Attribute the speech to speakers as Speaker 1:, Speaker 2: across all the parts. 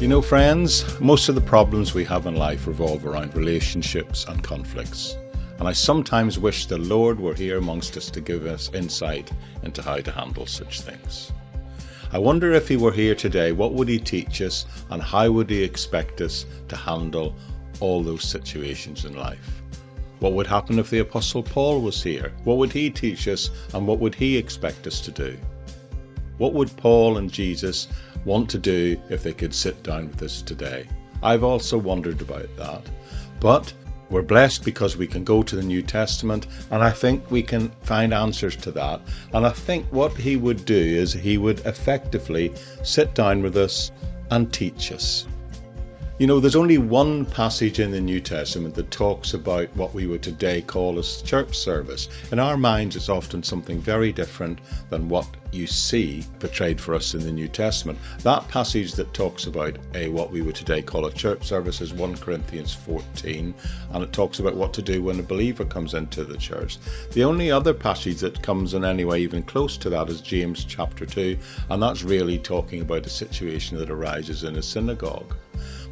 Speaker 1: You know, friends, most of the problems we have in life revolve around relationships and conflicts. And I sometimes wish the Lord were here amongst us to give us insight into how to handle such things. I wonder if He were here today, what would He teach us and how would He expect us to handle all those situations in life? What would happen if the Apostle Paul was here? What would he teach us and what would he expect us to do? What would Paul and Jesus want to do if they could sit down with us today? I've also wondered about that. But we're blessed because we can go to the New Testament, and I think we can find answers to that. And I think what he would do is he would effectively sit down with us and teach us. You know, there's only one passage in the New Testament that talks about what we would today call a church service. In our minds, it's often something very different than what you see portrayed for us in the New Testament. That passage that talks about a what we would today call a church service is 1 Corinthians 14, and it talks about what to do when a believer comes into the church. The only other passage that comes in any way even close to that is James chapter 2, and that's really talking about a situation that arises in a synagogue.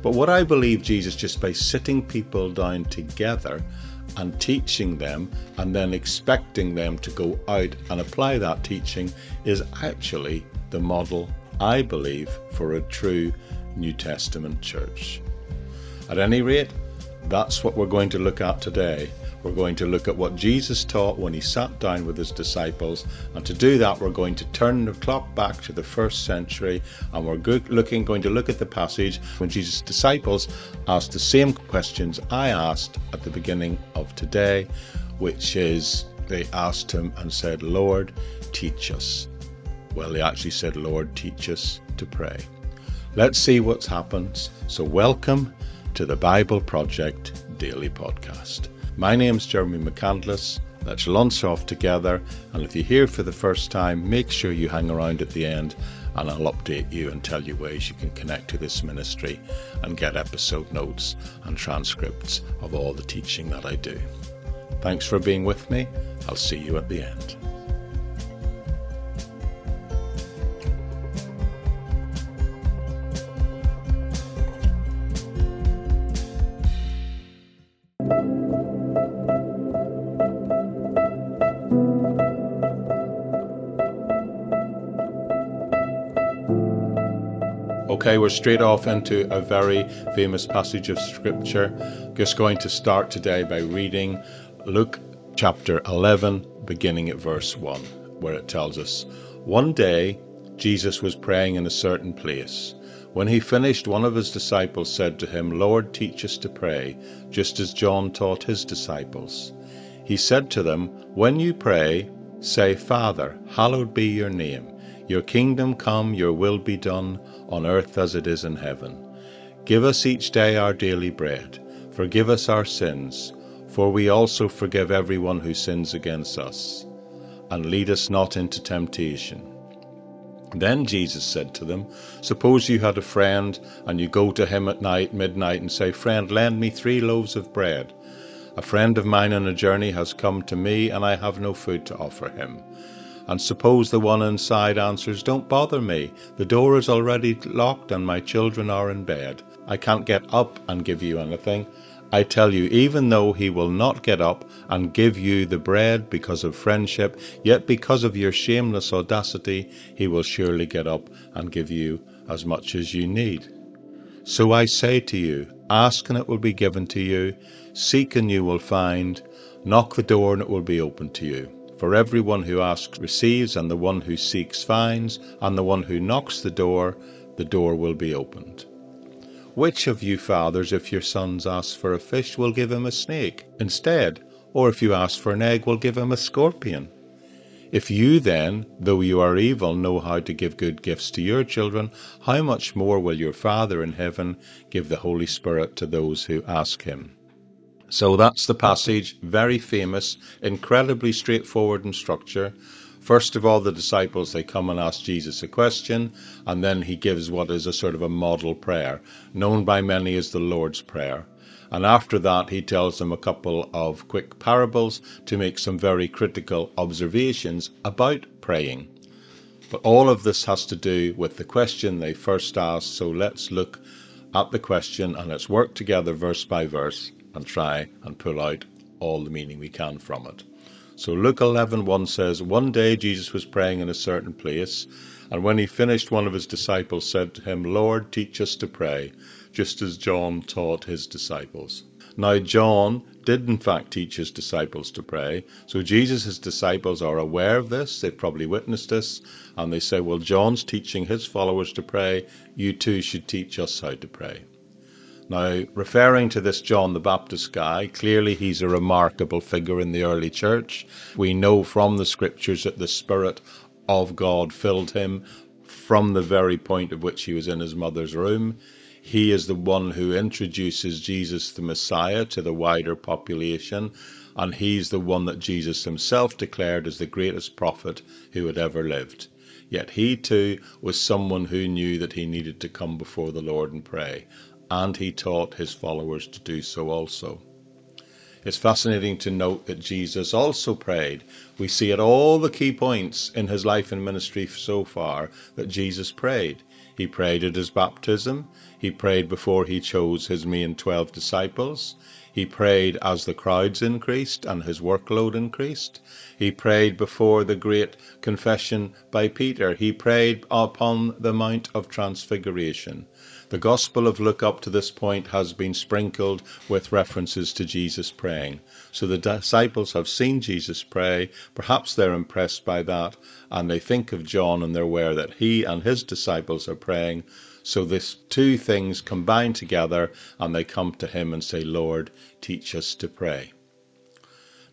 Speaker 1: But what I believe Jesus, just by sitting people down together and teaching them and then expecting them to go out and apply that teaching, is actually the model, I believe, for a true New Testament church. At any rate, that's what we're going to look at today. We're going to look at what Jesus taught when he sat down with his disciples, and to do that, we're going to turn the clock back to the first century, and we're looking, going to look at the passage when Jesus' disciples asked the same questions I asked at the beginning of today, which is they asked him and said, Lord, teach us. Well, they actually said, Lord, teach us to pray. Let's see what's happened. So, welcome to the Bible Project Daily Podcast. My name's Jeremy McCandless. Let's lunch off together. And if you're here for the first time, make sure you hang around at the end and I'll update you and tell you ways you can connect to this ministry and get episode notes and transcripts of all the teaching that I do. Thanks for being with me. I'll see you at the end. We're straight off into a very famous passage of Scripture. Just going to start today by reading Luke chapter 11, beginning at verse 1, where it tells us One day Jesus was praying in a certain place. When he finished, one of his disciples said to him, Lord, teach us to pray, just as John taught his disciples. He said to them, When you pray, say, Father, hallowed be your name. Your kingdom come, your will be done, on earth as it is in heaven. Give us each day our daily bread. Forgive us our sins, for we also forgive everyone who sins against us. And lead us not into temptation. Then Jesus said to them, Suppose you had a friend, and you go to him at night, midnight, and say, Friend, lend me three loaves of bread. A friend of mine on a journey has come to me, and I have no food to offer him. And suppose the one inside answers, Don't bother me. The door is already locked and my children are in bed. I can't get up and give you anything. I tell you, even though he will not get up and give you the bread because of friendship, yet because of your shameless audacity, he will surely get up and give you as much as you need. So I say to you, ask and it will be given to you, seek and you will find, knock the door and it will be opened to you. For everyone who asks receives, and the one who seeks finds, and the one who knocks the door, the door will be opened. Which of you fathers, if your sons ask for a fish, will give him a snake instead? Or if you ask for an egg, will give him a scorpion? If you then, though you are evil, know how to give good gifts to your children, how much more will your Father in heaven give the Holy Spirit to those who ask him? So that's the passage, very famous, incredibly straightforward in structure. First of all, the disciples they come and ask Jesus a question, and then he gives what is a sort of a model prayer, known by many as the Lord's Prayer. And after that, he tells them a couple of quick parables to make some very critical observations about praying. But all of this has to do with the question they first asked. So let's look at the question and let's work together verse by verse and try and pull out all the meaning we can from it. So Luke 11:1 says, One day Jesus was praying in a certain place, and when he finished, one of his disciples said to him, Lord, teach us to pray, just as John taught his disciples. Now, John did in fact teach his disciples to pray. So Jesus' disciples are aware of this. They've probably witnessed this. And they say, Well, John's teaching his followers to pray. You too should teach us how to pray. Now, referring to this John the Baptist guy, clearly he's a remarkable figure in the early church. We know from the scriptures that the Spirit of God filled him from the very point at which he was in his mother's room. He is the one who introduces Jesus the Messiah to the wider population, and he's the one that Jesus himself declared as the greatest prophet who had ever lived. Yet he too was someone who knew that he needed to come before the Lord and pray and he taught his followers to do so also. It's fascinating to note that Jesus also prayed. We see at all the key points in his life and ministry so far that Jesus prayed. He prayed at his baptism. He prayed before he chose his main 12 disciples. He prayed as the crowds increased and his workload increased. He prayed before the great confession by Peter. He prayed upon the Mount of Transfiguration. The Gospel of Luke up to this point has been sprinkled with references to Jesus praying. So the disciples have seen Jesus pray. Perhaps they're impressed by that and they think of John and they're aware that he and his disciples are praying. So these two things combine together and they come to him and say, Lord, teach us to pray.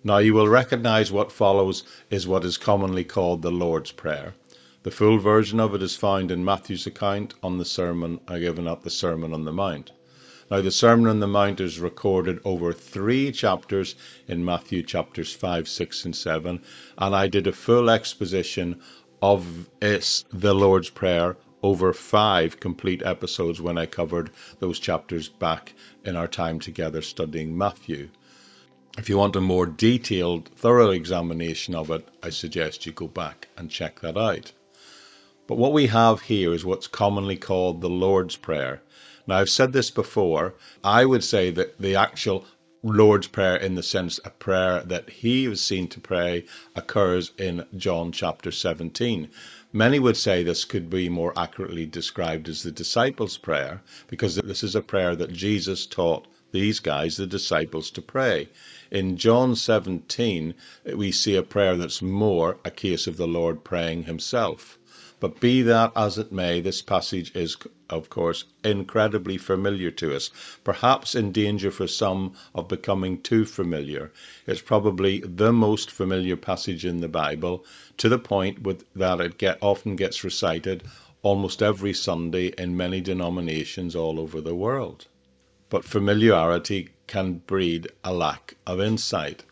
Speaker 1: Now you will recognize what follows is what is commonly called the Lord's Prayer. The full version of it is found in Matthew's account on the sermon uh, given at the Sermon on the Mount. Now, the Sermon on the Mount is recorded over three chapters in Matthew chapters 5, 6, and 7, and I did a full exposition of its, the Lord's Prayer over five complete episodes when I covered those chapters back in our time together studying Matthew. If you want a more detailed, thorough examination of it, I suggest you go back and check that out. But what we have here is what's commonly called the Lord's Prayer. Now, I've said this before. I would say that the actual Lord's Prayer, in the sense a prayer that he was seen to pray, occurs in John chapter 17. Many would say this could be more accurately described as the disciples' prayer, because this is a prayer that Jesus taught these guys, the disciples, to pray. In John 17, we see a prayer that's more a case of the Lord praying himself. But be that as it may, this passage is, of course, incredibly familiar to us, perhaps in danger for some of becoming too familiar. It's probably the most familiar passage in the Bible, to the point with, that it get, often gets recited almost every Sunday in many denominations all over the world. But familiarity can breed a lack of insight.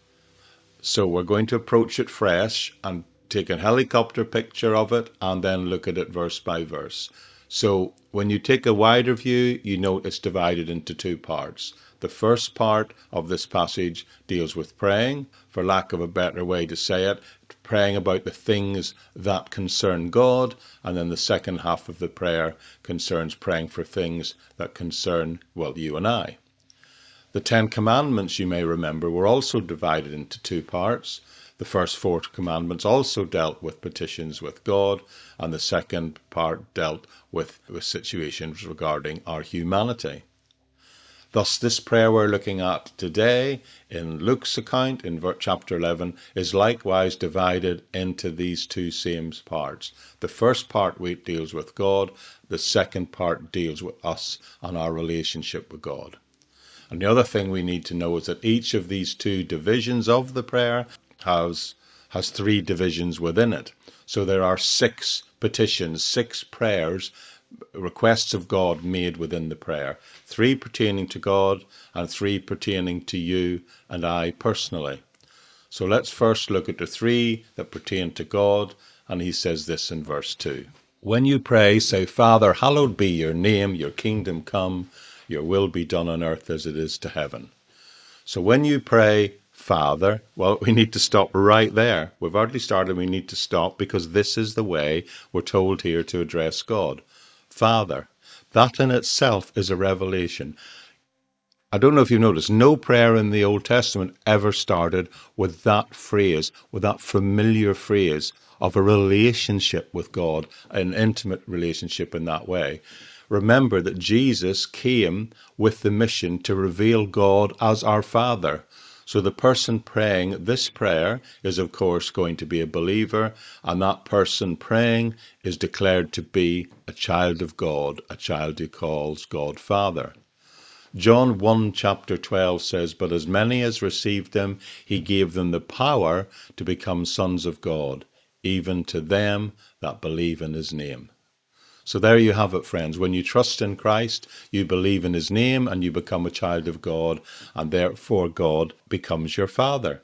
Speaker 1: So we're going to approach it fresh and take a helicopter picture of it and then look at it verse by verse. So when you take a wider view, you know it's divided into two parts. The first part of this passage deals with praying, for lack of a better way to say it, praying about the things that concern God, and then the second half of the prayer concerns praying for things that concern, well, you and I. The Ten Commandments, you may remember, were also divided into two parts. The first four commandments also dealt with petitions with God, and the second part dealt with, with situations regarding our humanity. Thus, this prayer we're looking at today in Luke's account in chapter 11 is likewise divided into these two same parts. The first part deals with God, the second part deals with us and our relationship with God. And the other thing we need to know is that each of these two divisions of the prayer has has three divisions within it. So there are six petitions, six prayers, requests of God made within the prayer. Three pertaining to God and three pertaining to you and I personally. So let's first look at the three that pertain to God, and he says this in verse 2. When you pray, say, Father, hallowed be your name, your kingdom come, your will be done on earth as it is to heaven. So when you pray, Father. Well, we need to stop right there. We've already started, we need to stop because this is the way we're told here to address God. Father. That in itself is a revelation. I don't know if you've noticed, no prayer in the Old Testament ever started with that phrase, with that familiar phrase of a relationship with God, an intimate relationship in that way. Remember that Jesus came with the mission to reveal God as our Father. So the person praying this prayer is, of course, going to be a believer, and that person praying is declared to be a child of God, a child who calls God Father. John 1 chapter 12 says, But as many as received him, he gave them the power to become sons of God, even to them that believe in his name. So there you have it, friends. When you trust in Christ, you believe in his name and you become a child of God, and therefore God becomes your Father.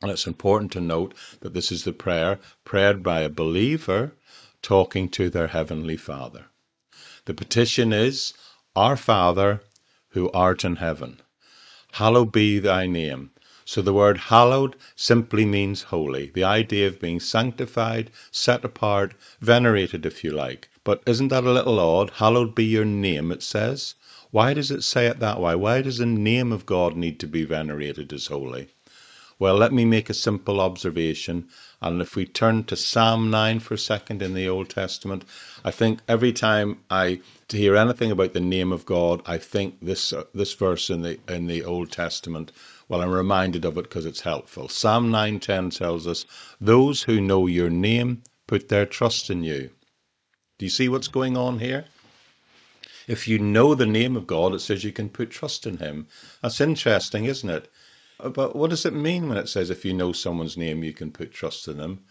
Speaker 1: And it's important to note that this is the prayer prayed by a believer talking to their Heavenly Father. The petition is, Our Father, who art in heaven. Hallowed be thy name. So the word hallowed simply means holy, the idea of being sanctified, set apart, venerated, if you like. But isn't that a little odd? Hallowed be your name, it says. Why does it say it that way? Why does the name of God need to be venerated as holy? Well, let me make a simple observation. And if we turn to Psalm 9 for a second in the Old Testament, I think every time I hear anything about the name of God, I think this uh, this verse in the in the Old Testament. Well, I'm reminded of it because it's helpful. Psalm 9:10 tells us, "Those who know your name put their trust in you." Do you see what's going on here? If you know the name of God, it says you can put trust in Him. That's interesting, isn't it? But what does it mean when it says if you know someone's name, you can put trust in them?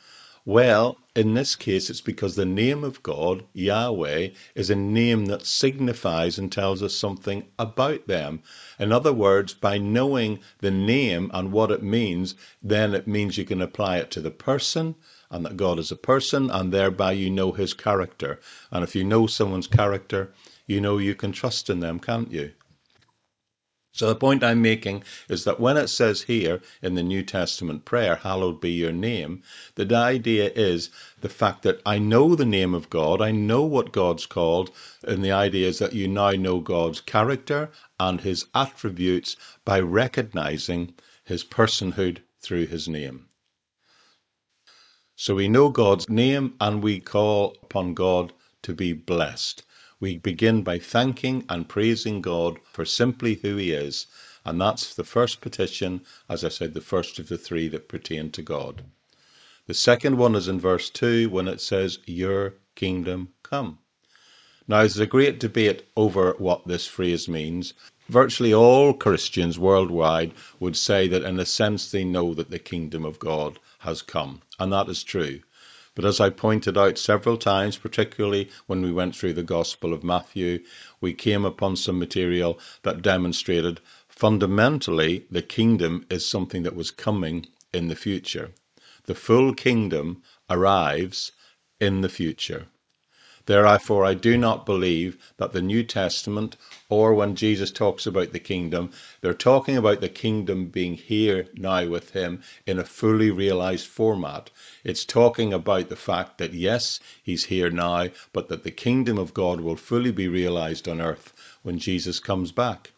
Speaker 1: Well, in this case, it's because the name of God, Yahweh, is a name that signifies and tells us something about them. In other words, by knowing the name and what it means, then it means you can apply it to the person and that God is a person, and thereby you know his character. And if you know someone's character, you know you can trust in them, can't you? So the point I'm making is that when it says here in the New Testament prayer, hallowed be your name, the idea is the fact that I know the name of God, I know what God's called, and the idea is that you now know God's character and his attributes by recognizing his personhood through his name. So we know God's name and we call upon God to be blessed. We begin by thanking and praising God for simply who He is, and that's the first petition, as I said, the first of the three that pertain to God. The second one is in verse 2 when it says, Your kingdom come. Now, there's a great debate over what this phrase means. Virtually all Christians worldwide would say that, in a sense, they know that the kingdom of God has come, and that is true. But as I pointed out several times, particularly when we went through the Gospel of Matthew, we came upon some material that demonstrated fundamentally the kingdom is something that was coming in the future. The full kingdom arrives in the future. Therefore, I do not believe that the New Testament, or when Jesus talks about the kingdom, they're talking about the kingdom being here now with Him in a fully realized format. It's talking about the fact that yes, He's here now, but that the kingdom of God will fully be realized on earth when Jesus comes back.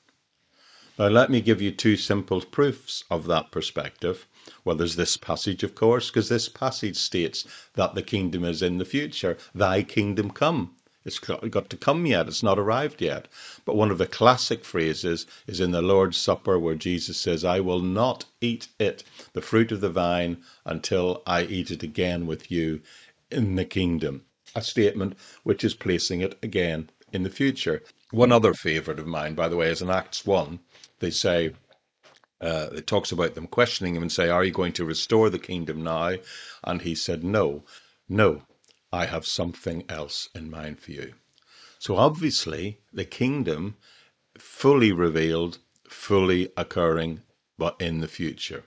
Speaker 1: Now, let me give you two simple proofs of that perspective. Well, there's this passage, of course, because this passage states that the kingdom is in the future. Thy kingdom come. It's got to come yet. It's not arrived yet. But one of the classic phrases is in the Lord's Supper where Jesus says, I will not eat it, the fruit of the vine, until I eat it again with you in the kingdom. A statement which is placing it again in the future. One other favourite of mine, by the way, is in Acts 1. They say, uh, it talks about them questioning him and say, Are you going to restore the kingdom now? And he said, No, no, I have something else in mind for you. So obviously, the kingdom fully revealed, fully occurring, but in the future.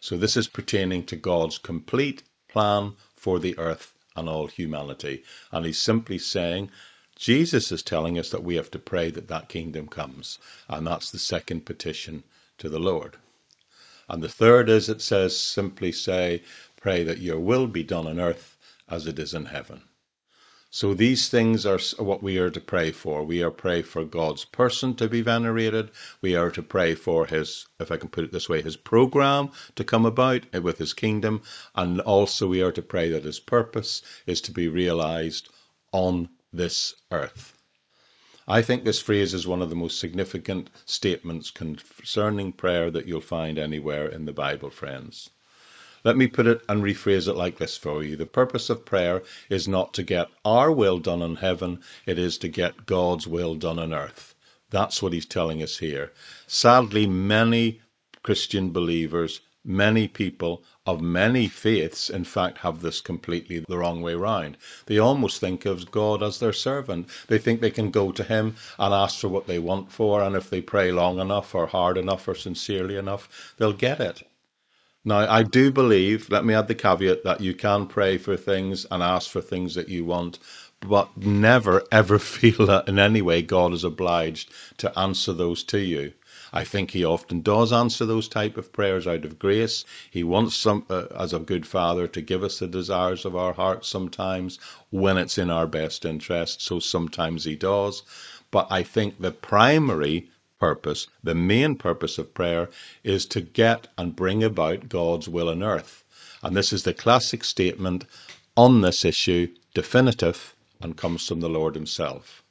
Speaker 1: So this is pertaining to God's complete plan for the earth and all humanity. And he's simply saying, Jesus is telling us that we have to pray that that kingdom comes. And that's the second petition to the Lord. And the third is it says, simply say, pray that your will be done on earth as it is in heaven. So these things are what we are to pray for. We are pray for God's person to be venerated. We are to pray for his, if I can put it this way, his program to come about with his kingdom. And also we are to pray that his purpose is to be realized on this earth. I think this phrase is one of the most significant statements concerning prayer that you'll find anywhere in the Bible, friends. Let me put it and rephrase it like this for you. The purpose of prayer is not to get our will done in heaven, it is to get God's will done on earth. That's what he's telling us here. Sadly, many Christian believers, many people of many faiths, in fact, have this completely the wrong way round. They almost think of God as their servant. They think they can go to Him and ask for what they want for, and if they pray long enough, or hard enough, or sincerely enough, they'll get it. Now, I do believe, let me add the caveat, that you can pray for things and ask for things that you want, but never ever feel that in any way God is obliged to answer those to you. I think he often does answer those type of prayers out of grace. He wants some, uh, as a good father, to give us the desires of our hearts sometimes when it's in our best interest. So sometimes he does. But I think the primary purpose, the main purpose of prayer, is to get and bring about God's will on earth. And this is the classic statement on this issue, definitive, and comes from the Lord Himself.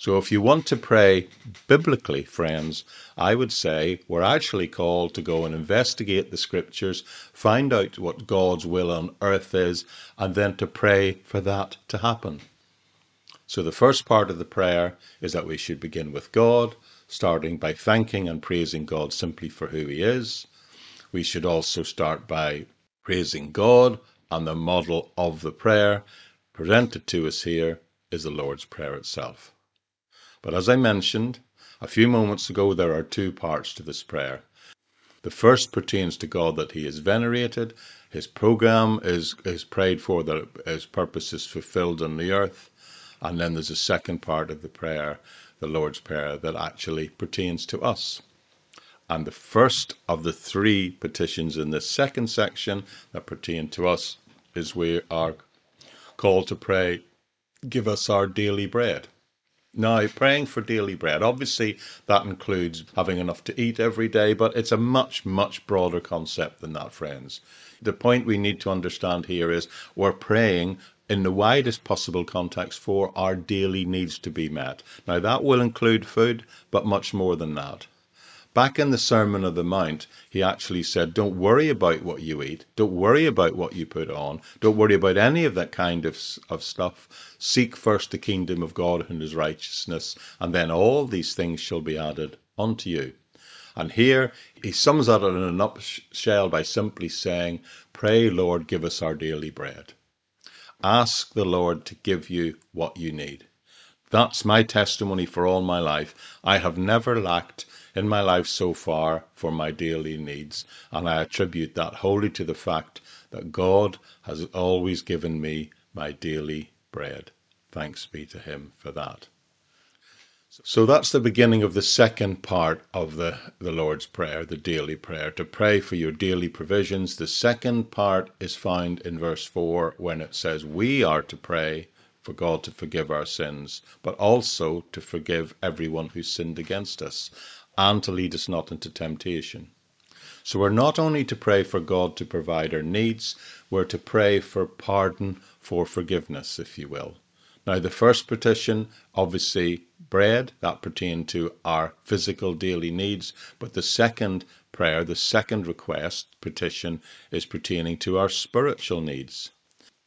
Speaker 1: So if you want to pray biblically, friends, I would say we're actually called to go and investigate the scriptures, find out what God's will on earth is, and then to pray for that to happen. So the first part of the prayer is that we should begin with God, starting by thanking and praising God simply for who He is. We should also start by praising God, and the model of the prayer presented to us here is the Lord's Prayer itself. But as I mentioned a few moments ago, there are two parts to this prayer. The first pertains to God that He is venerated, His program is, is prayed for, that His purpose is fulfilled on the earth. And then there's a second part of the prayer the Lord's Prayer that actually pertains to us. And the first of the three petitions in this second section that pertain to us is we are called to pray, Give us our daily bread. Now, praying for daily bread, obviously that includes having enough to eat every day, but it's a much, much broader concept than that, friends. The point we need to understand here is we're praying in the widest possible context for our daily needs to be met. Now, that will include food, but much more than that. Back in the Sermon of the Mount, he actually said, Don't worry about what you eat. Don't worry about what you put on. Don't worry about any of that kind of, of stuff. Seek first the kingdom of God and his righteousness, and then all these things shall be added unto you. And here he sums that in a nutshell by simply saying, Pray, Lord, give us our daily bread. Ask the Lord to give you what you need. That's my testimony for all my life. I have never lacked in my life so far for my daily needs, and I attribute that wholly to the fact that God has always given me my daily bread. Thanks be to Him for that. So that's the beginning of the second part of the, the Lord's Prayer, the daily prayer, to pray for your daily provisions. The second part is found in verse 4 when it says, We are to pray for God to forgive our sins, but also to forgive everyone who sinned against us, and to lead us not into temptation. So we're not only to pray for God to provide our needs, we're to pray for pardon, for forgiveness, if you will. Now, the first petition, obviously, bread, that pertained to our physical daily needs. But the second prayer, the second request, petition, is pertaining to our spiritual needs.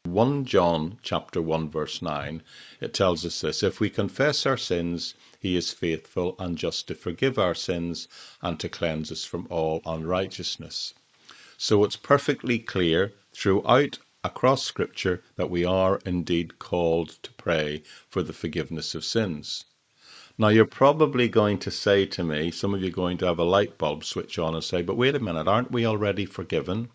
Speaker 1: 1 John chapter 1 verse 9 it tells us this if we confess our sins he is faithful and just to forgive our sins and to cleanse us from all unrighteousness so it's perfectly clear throughout across Scripture that we are indeed called to pray for the forgiveness of sins. Now, you're probably going to say to me, some of you are going to have a light bulb switch on and say, but wait a minute, aren't we already forgiven?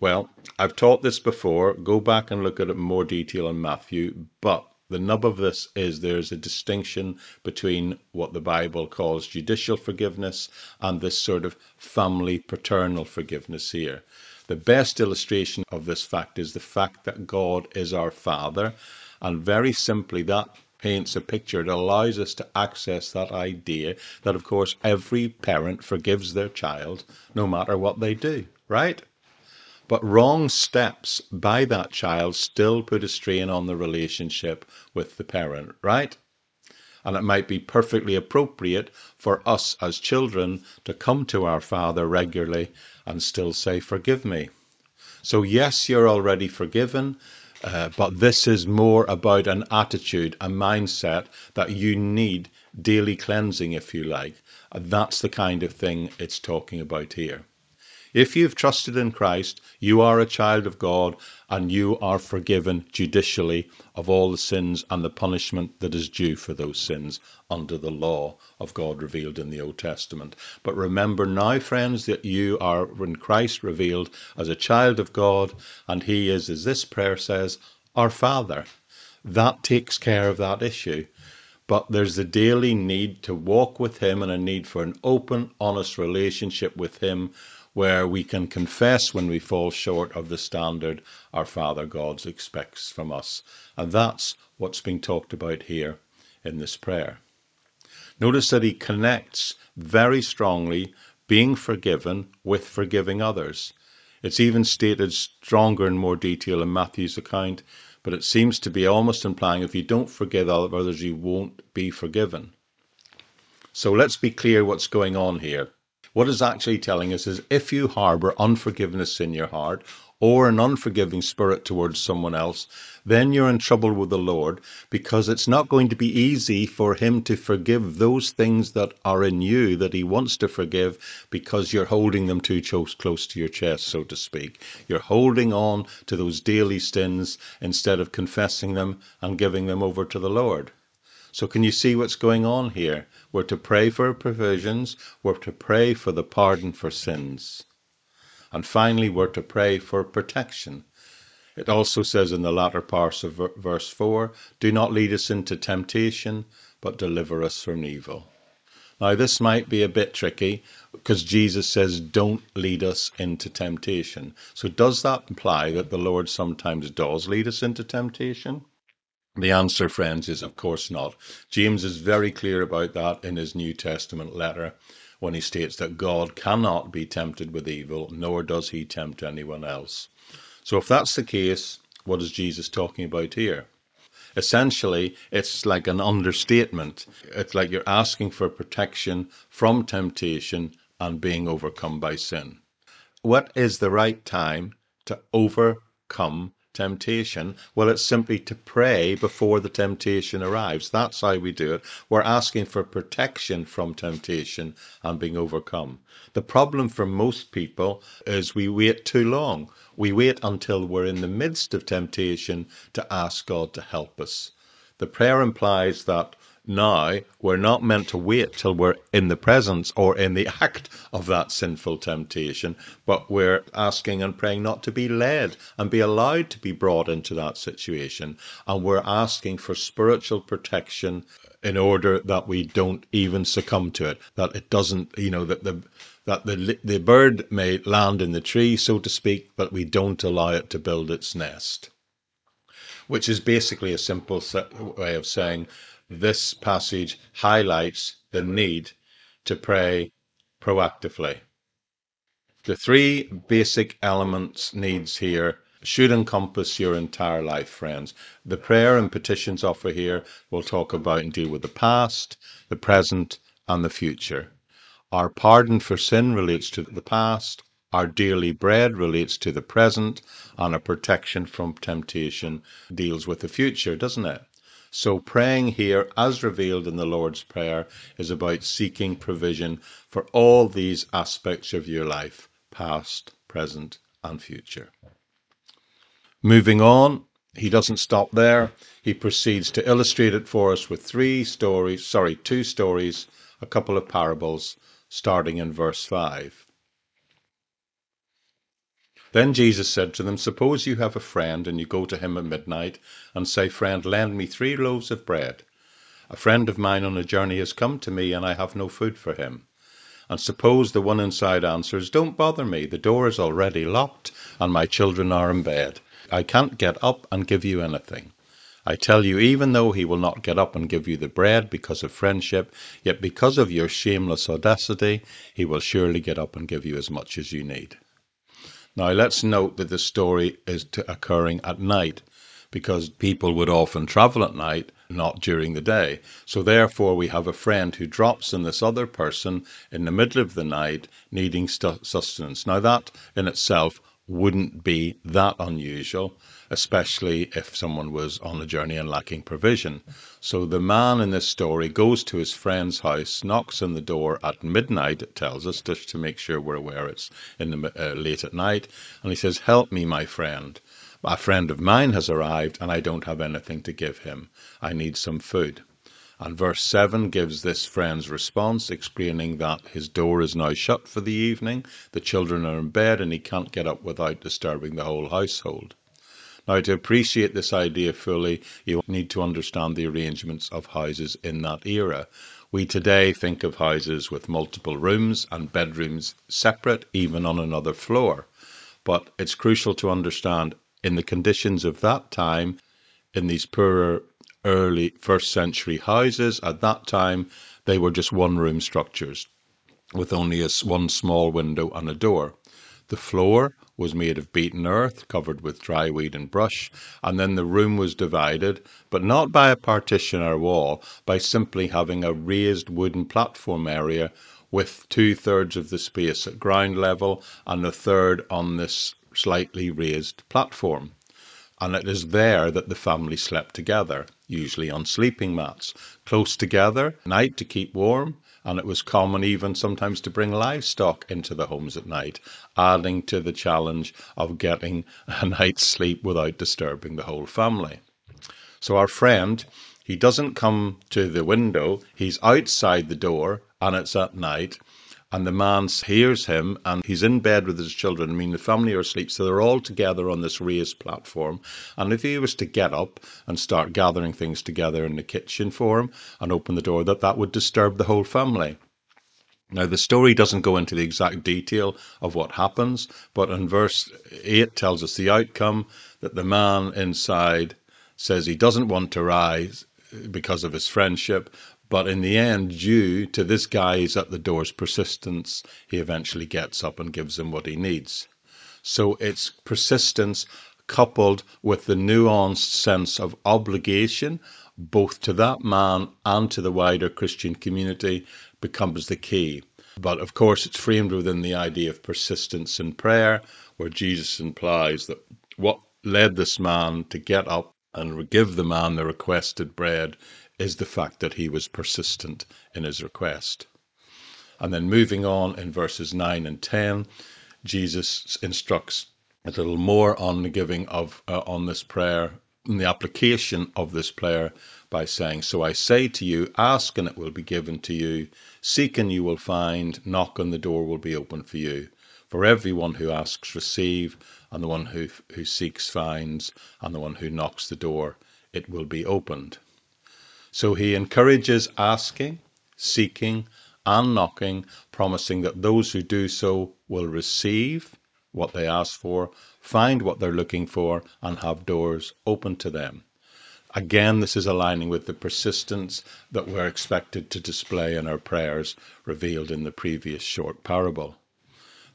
Speaker 1: Well, I've taught this before. Go back and look at it in more detail in Matthew. But the nub of this is there's a distinction between what the Bible calls judicial forgiveness and this sort of family paternal forgiveness here. The best illustration of this fact is the fact that God is our Father, and very simply, that paints a picture. It allows us to access that idea that, of course, every parent forgives their child no matter what they do, right? But wrong steps by that child still put a strain on the relationship with the parent, right? And it might be perfectly appropriate for us as children to come to our Father regularly and still say, Forgive me. So, yes, you're already forgiven, uh, but this is more about an attitude, a mindset that you need daily cleansing, if you like. And that's the kind of thing it's talking about here. If you've trusted in Christ, you are a child of God and you are forgiven judicially of all the sins and the punishment that is due for those sins under the law of God revealed in the Old Testament. But remember now, friends, that you are in Christ revealed as a child of God, and He is, as this prayer says, our Father. That takes care of that issue but there's a daily need to walk with Him and a need for an open, honest relationship with Him where we can confess when we fall short of the standard our Father God expects from us. And that's what's being talked about here in this prayer. Notice that he connects very strongly being forgiven with forgiving others. It's even stated stronger in more detail in Matthew's account, but it seems to be almost implying if you don't forgive others, you won't be forgiven. So let's be clear what's going on here. What it's actually telling us is if you harbor unforgiveness in your heart or an unforgiving spirit towards someone else, then you're in trouble with the Lord because it's not going to be easy for Him to forgive those things that are in you that He wants to forgive because you're holding them too close to your chest, so to speak. You're holding on to those daily sins instead of confessing them and giving them over to the Lord. So, can you see what's going on here? We're to pray for provisions, we're to pray for the pardon for sins. And finally, we're to pray for protection. It also says in the latter part of verse 4 Do not lead us into temptation, but deliver us from evil. Now, this might be a bit tricky because Jesus says, Don't lead us into temptation. So, does that imply that the Lord sometimes does lead us into temptation? The answer, friends, is of course not. James is very clear about that in his New Testament letter when he states that God cannot be tempted with evil, nor does he tempt anyone else. So, if that's the case, what is Jesus talking about here? Essentially, it's like an understatement. It's like you're asking for protection from temptation and being overcome by sin. What is the right time to overcome temptation? Well, it's simply to pray before the temptation arrives. That's how we do it. We're asking for protection from temptation and being overcome. The problem for most people is we wait too long. We wait until we're in the midst of temptation to ask God to help us. The prayer implies that now, we're not meant to wait till we're in the presence or in the act of that sinful temptation, but we're asking and praying not to be led and be allowed to be brought into that situation. And we're asking for spiritual protection in order that we don't even succumb to it, that it doesn't, you know, that the that the the bird may land in the tree, so to speak, but we don't allow it to build its nest. Which is basically a simple way of saying this passage highlights the need to pray proactively. The three basic elements needs here should encompass your entire life, friends. The prayer and petitions offer here will talk about and deal with the past, the present, and the future. Our pardon for sin relates to the past, our daily bread relates to the present, and our protection from temptation deals with the future, doesn't it? So, praying here, as revealed in the Lord's Prayer, is about seeking provision for all these aspects of your life past, present, and future. Moving on, he doesn't stop there. He proceeds to illustrate it for us with three stories, sorry, two stories, a couple of parables, starting in verse 5. Then Jesus said to them, Suppose you have a friend, and you go to him at midnight, and say, Friend, lend me three loaves of bread. A friend of mine on a journey has come to me, and I have no food for him. And suppose the one inside answers, Don't bother me, the door is already locked, and my children are in bed. I can't get up and give you anything. I tell you, even though he will not get up and give you the bread because of friendship, yet because of your shameless audacity, he will surely get up and give you as much as you need. Now, let's note that the story is occurring at night because people would often travel at night, not during the day. So, therefore, we have a friend who drops in this other person in the middle of the night needing sustenance. Now, that in itself wouldn't be that unusual especially if someone was on a journey and lacking provision. So the man in this story goes to his friend's house, knocks on the door at midnight, it tells us, just to make sure we're aware it's in the uh, late at night, and he says, "Help me, my friend. A friend of mine has arrived, and I don't have anything to give him. I need some food." And verse 7 gives this friend's response, explaining that his door is now shut for the evening, the children are in bed, and he can't get up without disturbing the whole household. Now, to appreciate this idea fully, you need to understand the arrangements of houses in that era. We today think of houses with multiple rooms and bedrooms separate, even on another floor. But it's crucial to understand in the conditions of that time, in these poorer early first century houses, at that time, they were just one room structures with only a, one small window and a door. The floor was made of beaten earth covered with dry weed and brush, and then the room was divided, but not by a partition or wall, by simply having a raised wooden platform area with two thirds of the space at ground level and a third on this slightly raised platform. And it is there that the family slept together, usually on sleeping mats, close together, night to keep warm, and it was common even sometimes to bring livestock into the homes at night, adding to the challenge of getting a night's sleep without disturbing the whole family. So our friend, he doesn't come to the window, he's outside the door, and it's at night, and the man hears him and he's in bed with his children. I mean, the family are asleep, so they're all together on this raised platform. And if he was to get up and start gathering things together in the kitchen for him and open the door, that that would disturb the whole family. Now, the story doesn't go into the exact detail of what happens, but in verse 8 tells us the outcome that the man inside says he doesn't want to rise because of his friendship, but in the end, due to this guy's at the door's persistence, he eventually gets up and gives him what he needs. So it's persistence coupled with the nuanced sense of obligation, both to that man and to the wider Christian community, becomes the key. But of course, it's framed within the idea of persistence in prayer, where Jesus implies that what led this man to get up and give the man the requested bread is the fact that he was persistent in his request. And then moving on in verses 9 and 10, Jesus instructs a little more on the giving of uh, on this prayer and the application of this prayer by saying, So I say to you, ask and it will be given to you, seek and you will find, knock and the door will be open for you. For everyone who asks receive, and the one who, who seeks finds, and the one who knocks the door, it will be opened. So he encourages asking, seeking, and knocking, promising that those who do so will receive what they ask for, find what they're looking for, and have doors open to them. Again, this is aligning with the persistence that we're expected to display in our prayers revealed in the previous short parable.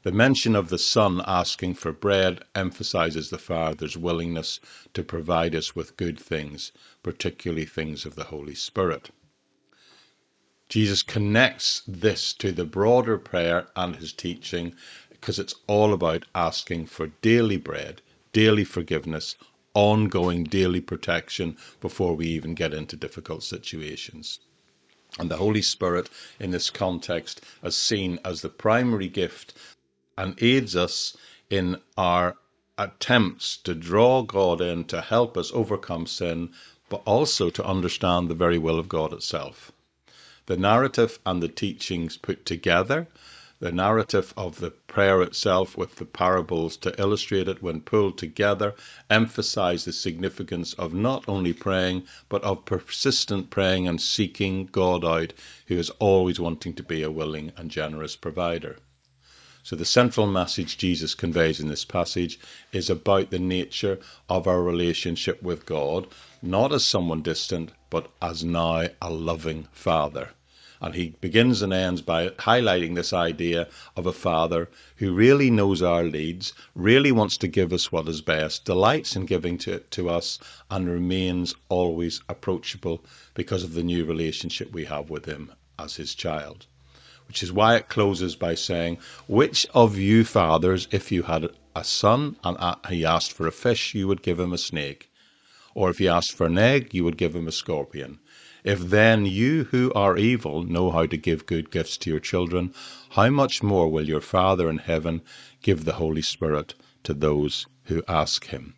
Speaker 1: The mention of the Son asking for bread emphasizes the Father's willingness to provide us with good things, particularly things of the Holy Spirit. Jesus connects this to the broader prayer and his teaching because it's all about asking for daily bread, daily forgiveness, ongoing daily protection before we even get into difficult situations. And the Holy Spirit, in this context, is seen as the primary gift and aids us in our attempts to draw God in to help us overcome sin, but also to understand the very will of God itself. The narrative and the teachings put together, the narrative of the prayer itself with the parables to illustrate it when pulled together emphasize the significance of not only praying but of persistent praying and seeking God out who is always wanting to be a willing and generous provider. So the central message Jesus conveys in this passage is about the nature of our relationship with God, not as someone distant, but as now a loving Father. And he begins and ends by highlighting this idea of a father who really knows our needs, really wants to give us what is best, delights in giving to, to us, and remains always approachable because of the new relationship we have with him as his child. Which is why it closes by saying, Which of you fathers, if you had a son and he asked for a fish, you would give him a snake? Or if he asked for an egg, you would give him a scorpion? If then you who are evil know how to give good gifts to your children, how much more will your Father in heaven give the Holy Spirit to those who ask him?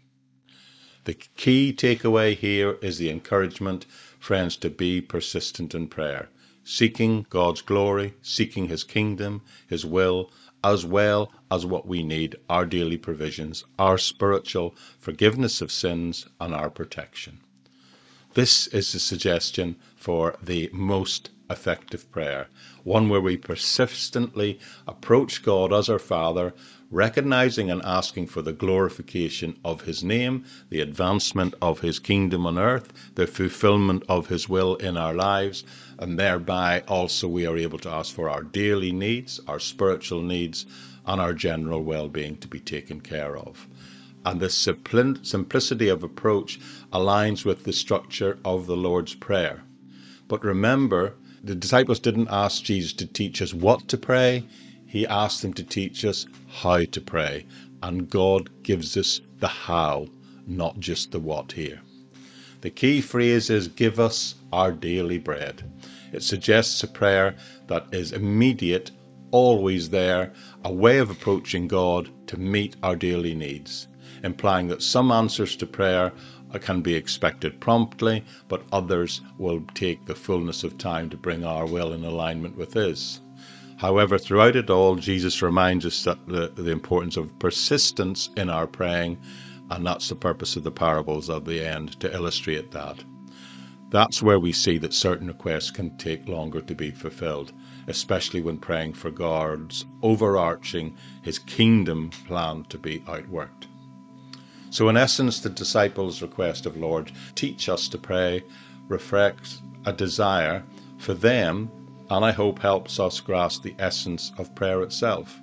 Speaker 1: The key takeaway here is the encouragement, friends, to be persistent in prayer, seeking God's glory, seeking his kingdom, his will, as well as what we need, our daily provisions, our spiritual forgiveness of sins, and our protection. This is the suggestion for the most effective prayer, one where we persistently approach God as our Father, recognizing and asking for the glorification of His name, the advancement of His kingdom on earth, the fulfillment of His will in our lives, and thereby also we are able to ask for our daily needs, our spiritual needs, and our general well being to be taken care of and this simplicity of approach aligns with the structure of the Lord's Prayer. But remember, the disciples didn't ask Jesus to teach us what to pray, He asked them to teach us how to pray. And God gives us the how, not just the what here. The key phrase is give us our daily bread. It suggests a prayer that is immediate, always there, a way of approaching God to meet our daily needs implying that some answers to prayer can be expected promptly, but others will take the fullness of time to bring our will in alignment with His. However, throughout it all, Jesus reminds us that the, the importance of persistence in our praying, and that's the purpose of the parables of the end to illustrate that. That's where we see that certain requests can take longer to be fulfilled, especially when praying for God's overarching, His kingdom plan to be outworked. So, in essence, the disciples' request of Lord, teach us to pray, reflects a desire for them, and I hope helps us grasp the essence of prayer itself.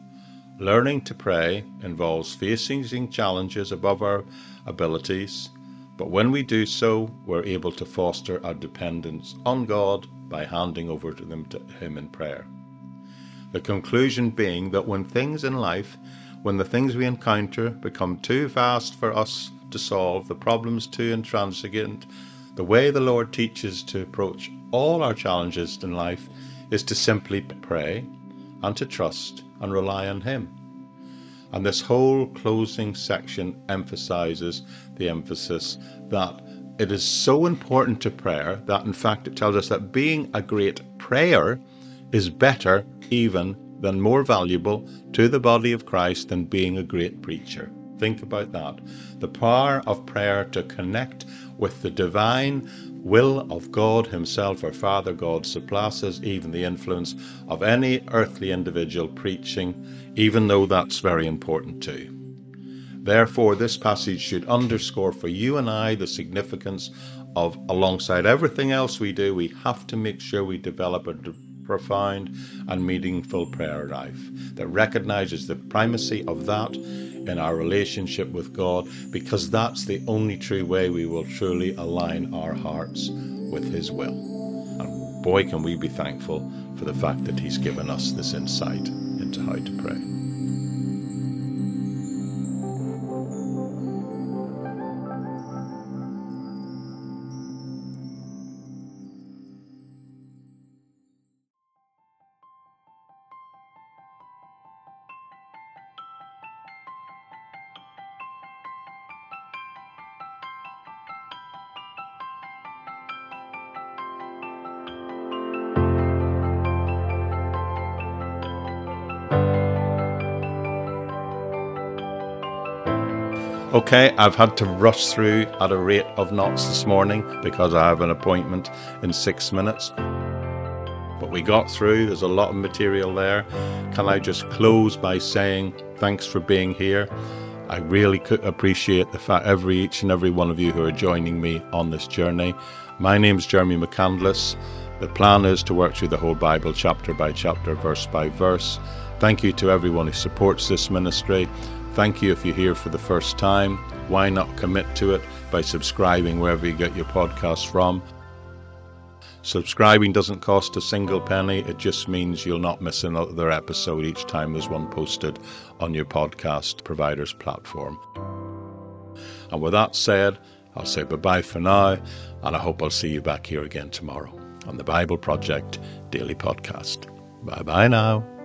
Speaker 1: Learning to pray involves facing challenges above our abilities, but when we do so, we're able to foster our dependence on God by handing over to them to Him in prayer. The conclusion being that when things in life when the things we encounter become too vast for us to solve, the problems too intransigent, the way the Lord teaches to approach all our challenges in life is to simply pray and to trust and rely on Him. And this whole closing section emphasizes the emphasis that it is so important to prayer that, in fact, it tells us that being a great prayer is better even than more valuable to the body of Christ than being a great preacher. Think about that. The power of prayer to connect with the divine will of God Himself, our Father God, surpasses even the influence of any earthly individual preaching, even though that's very important too. Therefore, this passage should underscore for you and I the significance of, alongside everything else we do, we have to make sure we develop a profound and meaningful prayer life that recognizes the primacy of that in our relationship with God because that's the only true way we will truly align our hearts with His will. And boy, can we be thankful for the fact that He's given us this insight into how to pray. Okay, I've had to rush through at a rate of knots this morning because I have an appointment in six minutes. But we got through, there's a lot of material there. Can I just close by saying thanks for being here? I really could appreciate the fact every each and every one of you who are joining me on this journey. My name's Jeremy McCandless. The plan is to work through the whole Bible chapter by chapter, verse by verse. Thank you to everyone who supports this ministry. Thank you if you're here for the first time. Why not commit to it by subscribing wherever you get your podcasts from? Subscribing doesn't cost a single penny, it just means you'll not miss another episode each time there's one posted on your podcast provider's platform. And with that said, I'll say bye bye for now, and I hope I'll see you back here again tomorrow on the Bible Project Daily Podcast. Bye bye now.